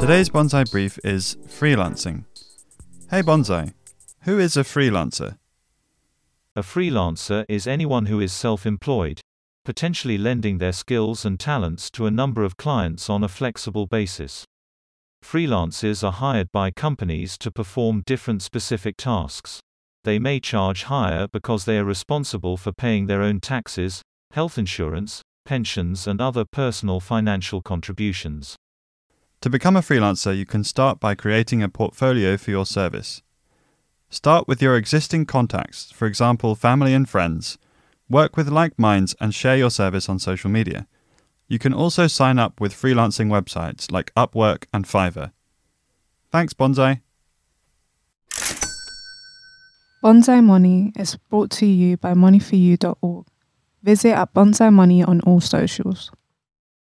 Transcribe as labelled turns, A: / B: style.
A: Today's Bonsai Brief is freelancing. Hey Bonsai, who is a freelancer?
B: A freelancer is anyone who is self employed, potentially lending their skills and talents to a number of clients on a flexible basis. Freelancers are hired by companies to perform different specific tasks. They may charge higher because they are responsible for paying their own taxes, health insurance, pensions, and other personal financial contributions.
A: To become a freelancer, you can start by creating a portfolio for your service. Start with your existing contacts, for example, family and friends. Work with like minds and share your service on social media. You can also sign up with freelancing websites like Upwork and Fiverr. Thanks, Bonsai.
C: Bonsai Money is brought to you by moneyforyou.org. Visit at Bonsai Money on all socials.